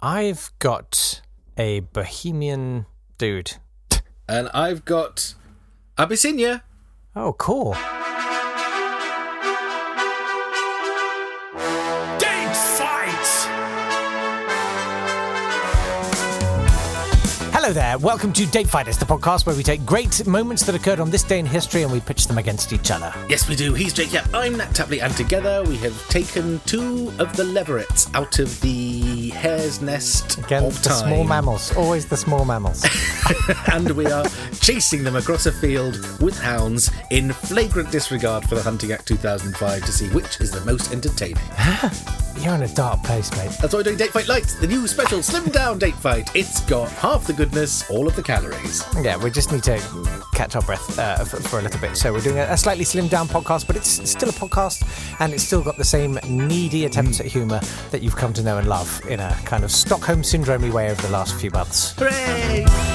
I've got a Bohemian dude. And I've got Abyssinia. Oh, cool. Hello there. Welcome to Date Fighters, the podcast where we take great moments that occurred on this day in history and we pitch them against each other. Yes, we do. He's Jake Yapp. I'm Nat Tapley, and together we have taken two of the leverets out of the hare's nest Again, of the time. small mammals. Always the small mammals. and we are chasing them across a field with hounds in flagrant disregard for the Hunting Act 2005 to see which is the most entertaining. You're in a dark place, mate. That's why we're doing Date Fight Lights, the new special slimmed down date fight. It's got half the goodness, all of the calories. Yeah, we just need to catch our breath uh, for, for a little bit. So we're doing a, a slightly slimmed down podcast, but it's still a podcast and it's still got the same needy attempts at humour that you've come to know and love in a kind of Stockholm syndrome way over the last few months. Hooray!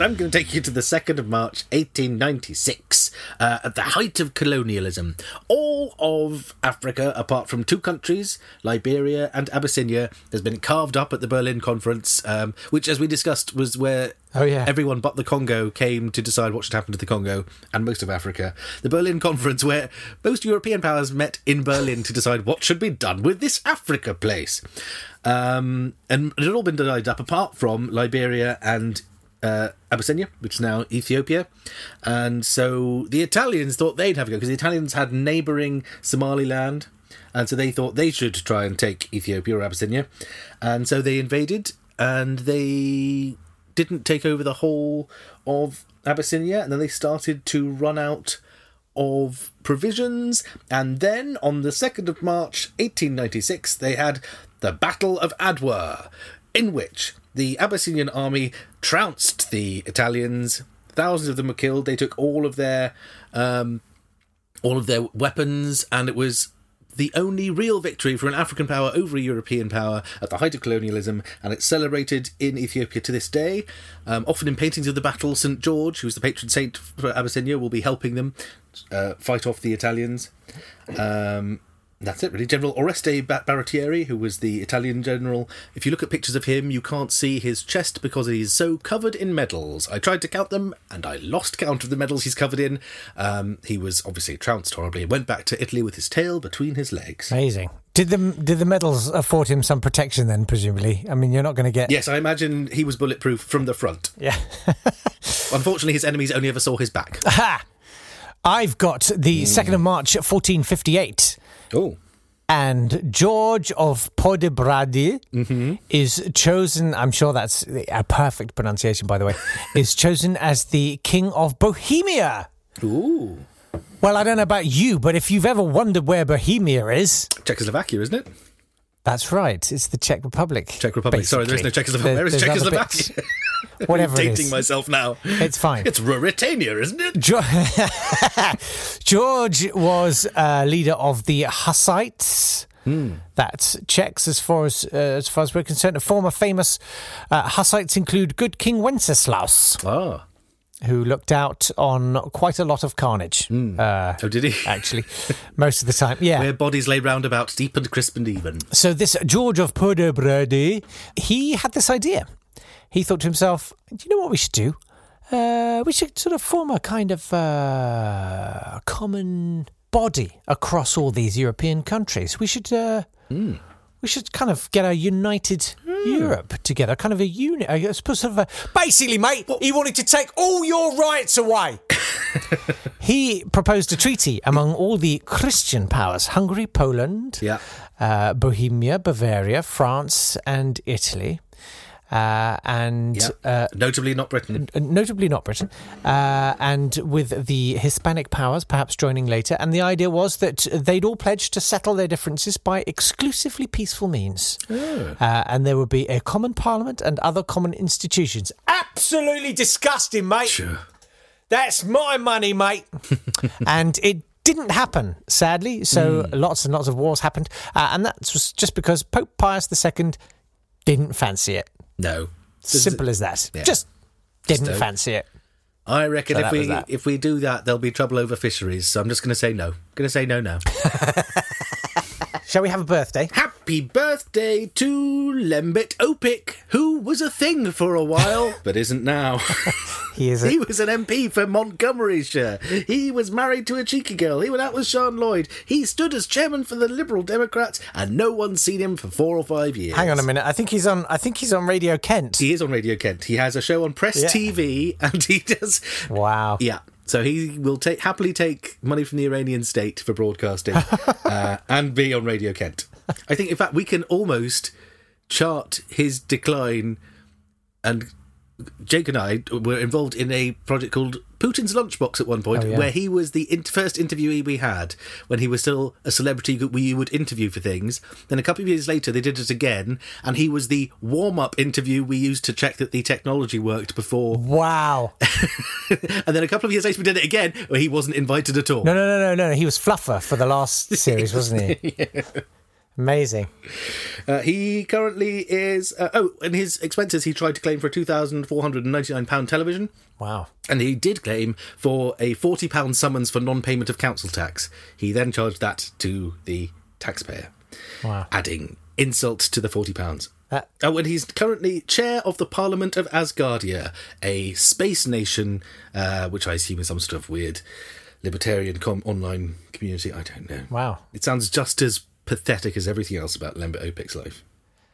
I'm going to take you to the 2nd of March 1896, uh, at the height of colonialism. All of Africa, apart from two countries, Liberia and Abyssinia, has been carved up at the Berlin Conference, um, which, as we discussed, was where Oh, yeah. everyone but the Congo came to decide what should happen to the Congo and most of Africa. The Berlin Conference, where most European powers met in Berlin to decide what should be done with this Africa place. Um, and it had all been divided up apart from Liberia and uh, Abyssinia, which is now Ethiopia. And so the Italians thought they'd have a go because the Italians had neighbouring Somaliland. And so they thought they should try and take Ethiopia or Abyssinia. And so they invaded and they didn't take over the whole of Abyssinia. And then they started to run out of provisions. And then on the 2nd of March 1896, they had the Battle of Adwa, in which the Abyssinian army trounced the Italians. Thousands of them were killed. They took all of their um, all of their weapons, and it was the only real victory for an African power over a European power at the height of colonialism, and it's celebrated in Ethiopia to this day. Um, often in paintings of the battle, St George, who's the patron saint for Abyssinia, will be helping them uh, fight off the Italians. Um, that's it, really. General Oreste Ba- Baratieri, who was the Italian general. If you look at pictures of him, you can't see his chest because he's so covered in medals. I tried to count them, and I lost count of the medals he's covered in. Um, he was obviously trounced horribly. And went back to Italy with his tail between his legs. Amazing. Did the did the medals afford him some protection then? Presumably, I mean, you're not going to get. Yes, I imagine he was bulletproof from the front. Yeah. Unfortunately, his enemies only ever saw his back. Ha! I've got the second of March, 1458. Oh, And George of Podebrady mm-hmm. is chosen, I'm sure that's a perfect pronunciation, by the way, is chosen as the King of Bohemia. ooh, Well, I don't know about you, but if you've ever wondered where Bohemia is, Czechoslovakia, isn't it? That's right. It's the Czech Republic. Czech Republic. Sorry, there is no basically. Czechoslovakia. Where is There's other Czechoslovakia? Whatever it Dating is. myself now. It's fine. It's Ruritania, isn't it? Jo- George was uh, leader of the Hussites. That's Czechs, as far as uh, as far as we're concerned. The former famous uh, Hussites include Good King Wenceslaus, Ah. Who looked out on quite a lot of carnage. Uh, Oh, did he? actually, most of the time, yeah. Where bodies lay round about, deep and crisp and even. So this George of Podebrady, he had this idea. He thought to himself, "Do you know what we should do? Uh, we should sort of form a kind of uh, common body across all these European countries. We should." Uh, We should kind of get a united Europe together, kind of a unit. I suppose, sort of a. Basically, mate, he wanted to take all your rights away. he proposed a treaty among all the Christian powers Hungary, Poland, Yeah. uh, Bohemia, Bavaria, France, and Italy. Uh, and Yeah. uh, Notably not Britain. notably not Britain, uh, and with the Hispanic powers perhaps joining later. And the idea was that they'd all pledge to settle their differences by exclusively peaceful means. Uh, and there would be a common parliament and other common institutions. Absolutely disgusting, mate. Sure. That's my money, mate. and it didn't happen, sadly. So lots and lots of wars happened. Uh, and that was just because Pope Pius II didn't fancy it. No. Simple as that. Yeah. Just didn't don't. fancy it. I reckon So if we if we do that, there'll be trouble over fisheries. So I'm just going to say no. Going to say no now. Shall we have a birthday? Happy birthday to Lembit Opik, who was a thing for a while, but isn't now. He is. A, he was an MP for Montgomeryshire. He was married to a cheeky girl. He went out with Siân Lloyd. He stood as chairman for the Liberal Democrats, and no one's seen him for four or five years. hang on a minute. I think he's on. I think he's on Radio Kent. He is on Radio Kent. He has a show on Press Yeah. TV, and he does. Wow. Yeah. So he will take happily take money from the Iranian state for broadcasting uh, and be on Radio Kent. I think, in fact, we can almost chart his decline. And Jake and I were involved in a project called Putin's Lunchbox at one point, Oh, yeah. where he was the in- first interviewee we had when he was still a celebrity we would interview for things. Then a couple of years later, they did it again, and he was the warm up interview we used to check that the technology worked before Wow. and then a couple of years later, we did it again, where he wasn't invited at all. No, no, no, no, no. He was Fluffer for the last series, wasn't he? Amazing. Uh, he currently is. Uh, oh, and his expenses he tried to claim for a £2,499 television, Wow. and he did claim for a £40 summons for non payment of council tax. He then charged that to the taxpayer, Wow. adding insult to the £40. That, Oh, and he's currently chair of the Parliament of Asgardia, a space nation, uh, which I assume is some sort of weird libertarian com- online community. I don't know. wow. It sounds just as pathetic as everything else about Lembit Opik's life,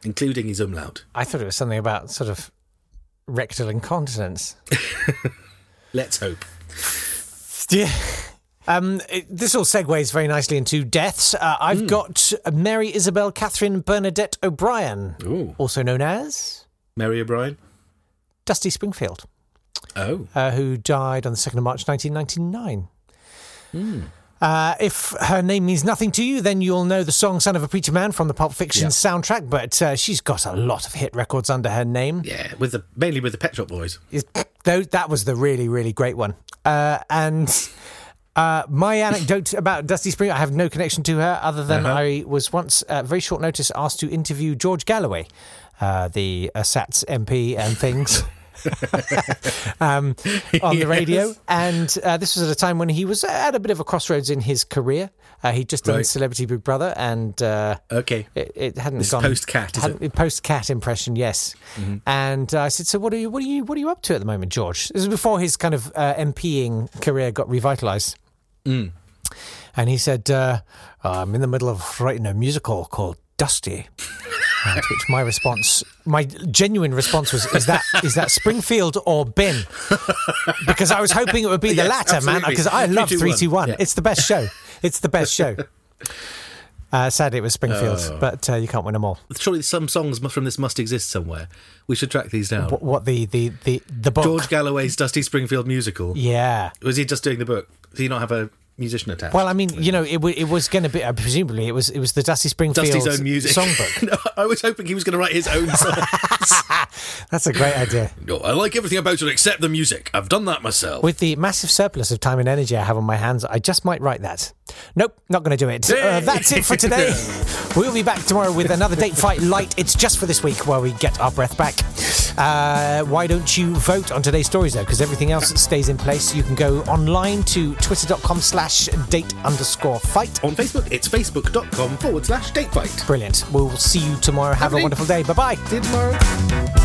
including his umlaut. I thought it was something about sort of rectal incontinence. Let's hope. Yeah. Um, it- this all segues very nicely into deaths. Uh, I've Hmm. got Mary Isabel Catherine Bernadette O'Brien, Ooh. also known as Mary O'Brien. Dusty Springfield, Oh. uh, who died on the 2nd of March 1999. Hmm. Uh, if her name means nothing to you, then you'll know the song Son of a Preacher Man from the Pulp Fiction Yeah. soundtrack, but uh, she's got a lot of hit records under her name. Yeah, with the mainly with the Pet Shop Boys. though that was the really really great one uh, and uh, my anecdote about Dusty Spring, I have no connection to her other than Uh-huh. I was once, at very short notice, asked to interview George Galloway, uh, the uh, SATS MP and things. um, on the radio, and uh, this was at a time when he was at a bit of a crossroads in his career. Uh, he'd just done Right. Celebrity Big Brother, and uh, Okay. it, it hadn't This gone post-Cat, is Mm-hmm. hadn't- Post-Cat impression, yes. And uh, I said, "So what are you? What are you? What are you up to at the moment, George?" This is before his kind of uh, MPing career got revitalised. Mm. And he said, uh, "I'm in the middle of writing a musical called Dusty." To which my response, my genuine response was, "Is that is that Springfield or Bin?" Because I was hoping it would be the Yes, latter, man. Because I love 321. three two one. Yeah. It's the best show. It's the best show. Uh, sadly, it was Springfield, Oh. but uh, you can't win them all. Surely some songs from this must exist somewhere. We should track these down. What, what the the the the book? George Galloway's Dusty Springfield musical. Yeah. Was he just doing the book? Did he not have a musician attached? Well, I mean, you know, it, wa- it was going to be uh, presumably it was it was the Dusty Springfield Dusty's own music. songbook. no, I was hoping he was going to write his own song. That's a great idea. no, I like everything about it except the music. I've done that myself. With the massive surplus of time and energy I have on my hands, I just might write that. Nope, not going to do it. Uh, that's it for today. we'll be back tomorrow with another Date Fight Light. It's just for this week where we get our breath back. Uh, why don't you vote on today's stories though? Because everything else stays in place. You can go online to twitter.com slash date underscore fight. On Facebook, it's facebook.com forward slash date fight. Brilliant. We'll see you tomorrow. Have a wonderful day. Bye bye. See you tomorrow.